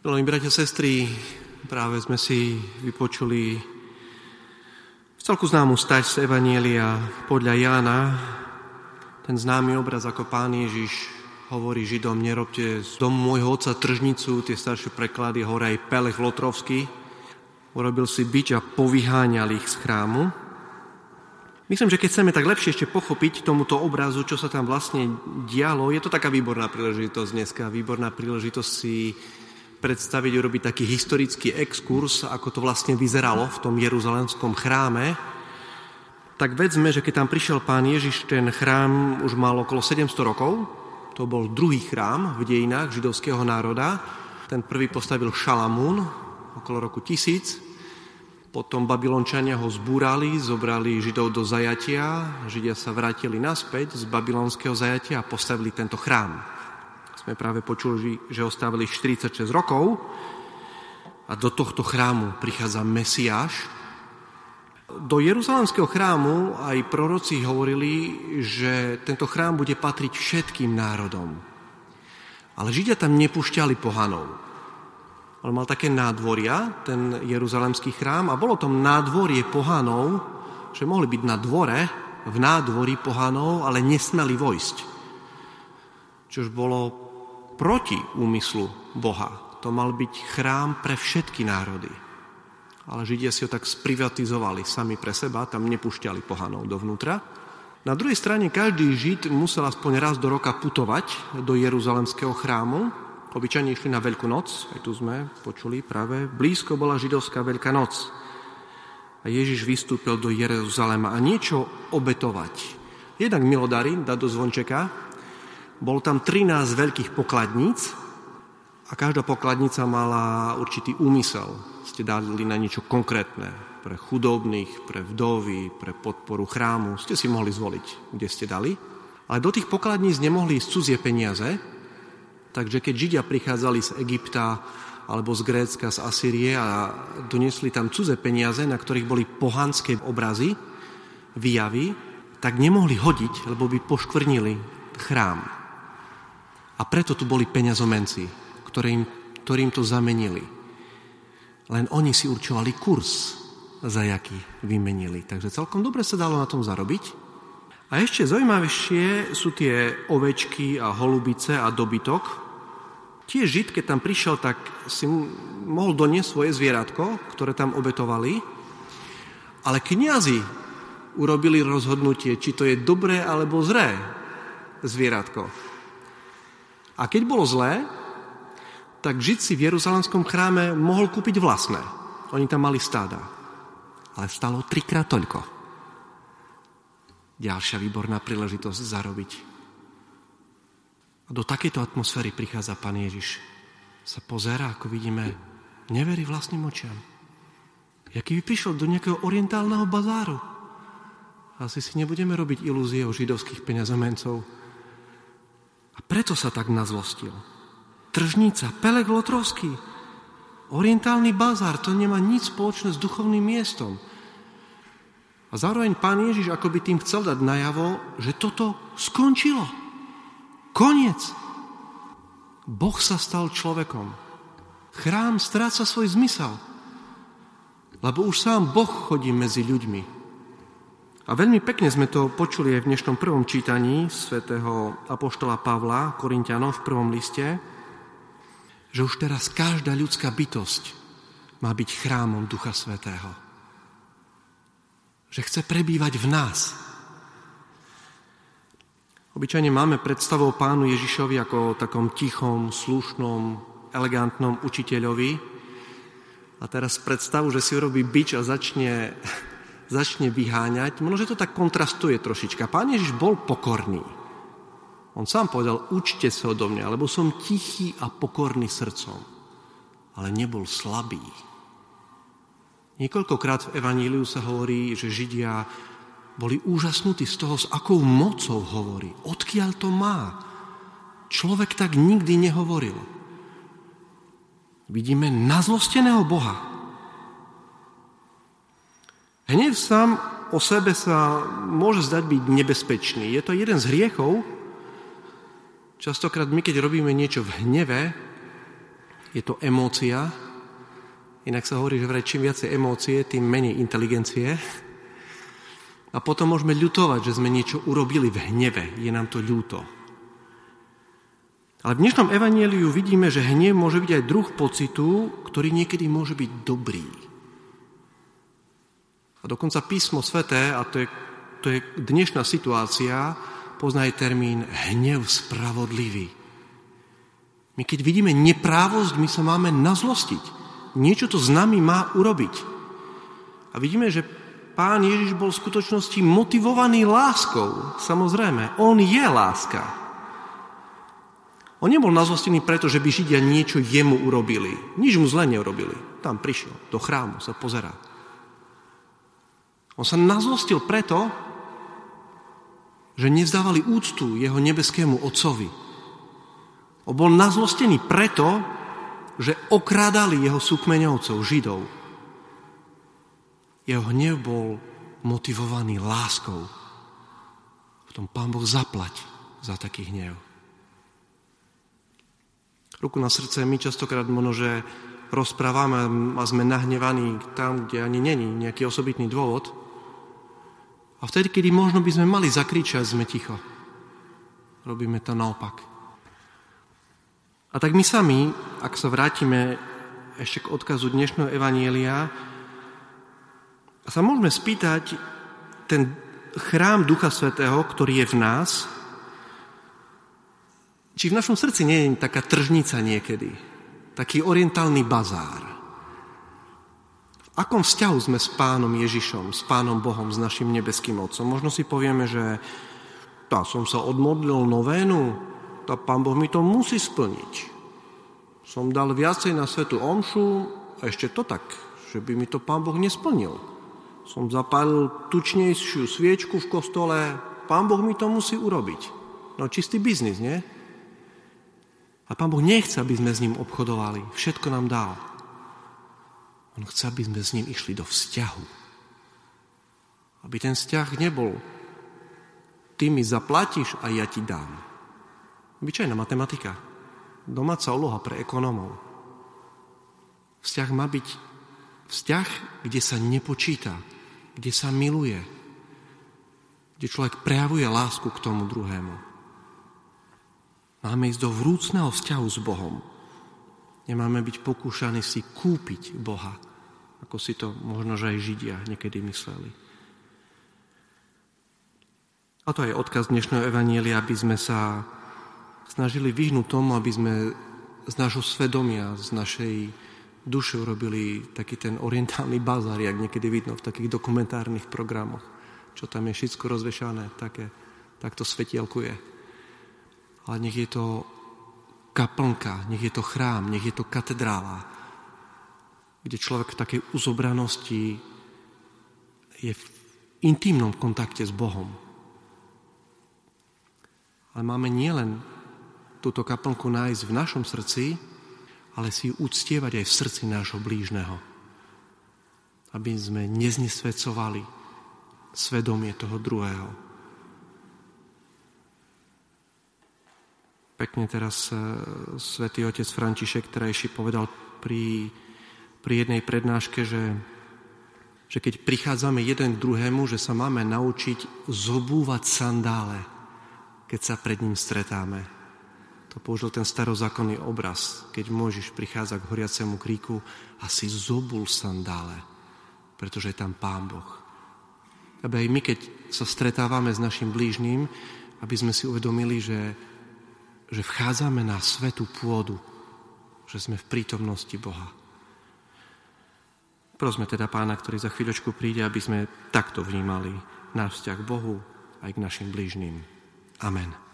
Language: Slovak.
Milí bratia, sestry, práve sme si vypočuli celku známu stať z Evanielia podľa Jána, ten známy obraz, ako pán Ježiš hovorí Židom, nerobte z domu môjho otca tržnicu, tie staršie preklady, hore aj Pelech Lotrovský. Urobil si bič a povyháňal ich z chrámu. Myslím, že keď chceme tak lepšie ešte pochopiť tomuto obrazu, čo sa tam vlastne dialo, je to taká výborná príležitosť dneska, výborná príležitosť si predstaviť, urobiť taký historický exkurs, ako to vlastne vyzeralo v tom jeruzalemskom chráme, tak vedzme, že keď tam prišiel pán Ježiš, ten chrám už mal okolo 700 rokov, to bol druhý chrám v dejinách židovského národa. Ten prvý postavil Šalamún okolo roku 1000. Potom Babylončania ho zbúrali, zobrali Židov do zajatia, Židia sa vrátili naspäť z babylonského zajatia a postavili tento chrám sme práve počuli, že ostávali 46 rokov a do tohto chrámu prichádza Mesiáš. Do Jeruzalemského chrámu aj proroci hovorili, že tento chrám bude patriť všetkým národom. Ale Židia tam nepúšťali pohanov. On mal také nádvoria, ten Jeruzalemský chrám, a bolo to nádvorie pohanov, že mohli byť na dvore, v nádvorí pohanov, ale nesmeli vojsť. Čož bolo proti úmyslu Boha. To mal byť chrám pre všetky národy. Ale Židia si ho tak sprivatizovali sami pre seba, tam nepúšťali pohanov dovnútra. Na druhej strane každý Žid musel aspoň raz do roka putovať do Jeruzalemského chrámu. Obyčajne išli na Veľkú noc, aj tu sme počuli práve, blízko bola židovská Veľká noc. A Ježiš vystúpil do Jeruzalema a niečo obetovať. Jednak milodary dať do zvončeka, bolo tam 13 veľkých pokladníc a každá pokladnica mala určitý úmysel. Ste dali na niečo konkrétne. Pre chudobných, pre vdovy, pre podporu chrámu. Ste si mohli zvoliť, kde ste dali. Ale do tých pokladníc nemohli ísť cudzie peniaze, takže keď Židia prichádzali z Egypta alebo z Grécka, z Asýrie a doniesli tam cudze peniaze, na ktorých boli pohanské obrazy, výjavy, tak nemohli hodiť, lebo by poškvrnili chrám. A preto tu boli peňazomenci, ktorým, ktorým to zamenili. Len oni si určovali kurz, za jaký vymenili. Takže celkom dobre sa dalo na tom zarobiť. A ešte zaujímavejšie sú tie ovečky a holubice a dobytok. Tiež Žid, keď tam prišiel, tak si mohol doniesť svoje zvieratko, ktoré tam obetovali. Ale kniazy urobili rozhodnutie, či to je dobré alebo zlé zvieratko. A keď bolo zlé, tak žid si v Jeruzalemskom chráme mohol kúpiť vlastné. Oni tam mali stáda. Ale stalo trikrát toľko. Ďalšia výborná príležitosť zarobiť. A do takejto atmosféry prichádza Pán Ježiš. Sa pozera, ako vidíme, neverí vlastným očiam. Jaký by prišiel do nejakého orientálneho bazáru. Asi si nebudeme robiť ilúzie o židovských peňazomencov, a preto sa tak nazlostil. Tržnica, Pelek Lotrovský, orientálny bazár, to nemá nič spoločné s duchovným miestom. A zároveň pán Ježiš ako by tým chcel dať najavo, že toto skončilo. Koniec. Boh sa stal človekom. Chrám stráca svoj zmysel. Lebo už sám Boh chodí medzi ľuďmi. A veľmi pekne sme to počuli aj v dnešnom prvom čítaní svätého Apoštola Pavla Korintianov v prvom liste, že už teraz každá ľudská bytosť má byť chrámom Ducha Svetého. Že chce prebývať v nás. Obyčajne máme predstavu o pánu Ježišovi ako o takom tichom, slušnom, elegantnom učiteľovi. A teraz predstavu, že si urobí bič a začne začne vyháňať, možno, že to tak kontrastuje trošička. Pán Ježiš bol pokorný. On sám povedal, učte sa odo mňa, lebo som tichý a pokorný srdcom. Ale nebol slabý. Niekoľkokrát v Evaníliu sa hovorí, že Židia boli úžasnutí z toho, s akou mocou hovorí. Odkiaľ to má? Človek tak nikdy nehovoril. Vidíme nazlosteného Boha, Hnev sám o sebe sa môže zdať byť nebezpečný. Je to jeden z hriechov. Častokrát my, keď robíme niečo v hneve, je to emócia. Inak sa hovorí, že vraj čím viacej emócie, tým menej inteligencie. A potom môžeme ľutovať, že sme niečo urobili v hneve. Je nám to ľúto. Ale v dnešnom evanieliu vidíme, že hnev môže byť aj druh pocitu, ktorý niekedy môže byť dobrý. A dokonca písmo sveté, a to je, to je dnešná situácia, pozná aj termín hnev spravodlivý. My keď vidíme neprávosť, my sa máme nazlostiť. Niečo to s nami má urobiť. A vidíme, že pán Ježiš bol v skutočnosti motivovaný láskou. Samozrejme, on je láska. On nebol nazlostený preto, že by Židia niečo jemu urobili. Nič mu zle neurobili. Tam prišiel, do chrámu sa pozerá. On sa nazlostil preto, že nevzdávali úctu jeho nebeskému otcovi. On bol nazlostený preto, že okrádali jeho súkmeňovcov, Židov. Jeho hnev bol motivovaný láskou. V tom pán Boh zaplať za taký hnev ruku na srdce, my častokrát možno, že rozprávame a sme nahnevaní tam, kde ani není nejaký osobitný dôvod. A vtedy, kedy možno by sme mali zakričať, sme ticho. Robíme to naopak. A tak my sami, ak sa vrátime ešte k odkazu dnešného Evanielia, sa môžeme spýtať, ten chrám Ducha Svetého, ktorý je v nás, či v našom srdci nie je taká tržnica niekedy, taký orientálny bazár. Akom vzťahu sme s pánom Ježišom, s pánom Bohom, s našim nebeským Otcom? Možno si povieme, že tá som sa odmodlil novénu, tá pán Boh mi to musí splniť. Som dal viacej na svetu omšu a ešte to tak, že by mi to pán Boh nesplnil. Som zapálil tučnejšiu sviečku v kostole, pán Boh mi to musí urobiť. No čistý biznis, nie? A Pán Boh nechce, aby sme s ním obchodovali. Všetko nám dal. On chce, aby sme s ním išli do vzťahu. Aby ten vzťah nebol ty mi zaplatíš a ja ti dám. Obyčajná matematika. Domáca úloha pre ekonómov. Vzťah má byť vzťah, kde sa nepočíta, kde sa miluje, kde človek prejavuje lásku k tomu druhému. Máme ísť do vrúcného vzťahu s Bohom. Nemáme byť pokúšaní si kúpiť Boha, ako si to možno, že aj Židia niekedy mysleli. A to je odkaz dnešného Evanielia, aby sme sa snažili vyhnúť tomu, aby sme z nášho svedomia, z našej duše urobili taký ten orientálny bazár, jak niekedy vidno v takých dokumentárnych programoch, čo tam je všetko rozvešané, také, tak to svetielkuje ale nech je to kaplnka, nech je to chrám, nech je to katedrála, kde človek v takej uzobranosti je v intimnom kontakte s Bohom. Ale máme nielen túto kaplnku nájsť v našom srdci, ale si ju uctievať aj v srdci nášho blížneho. Aby sme neznesvedcovali svedomie toho druhého. Pekne teraz e, svätý otec František terajší povedal pri, pri jednej prednáške, že, že keď prichádzame jeden k druhému, že sa máme naučiť zobúvať sandále, keď sa pred ním stretáme. To použil ten starozákonný obraz, keď môžeš prichádzať k horiacemu kríku a si zobul sandále, pretože je tam Pán Boh. Aby aj my, keď sa stretávame s našim blížným, aby sme si uvedomili, že že vchádzame na svetú pôdu, že sme v prítomnosti Boha. Prosme teda pána, ktorý za chvíľočku príde, aby sme takto vnímali náš vzťah k Bohu aj k našim blížnym. Amen.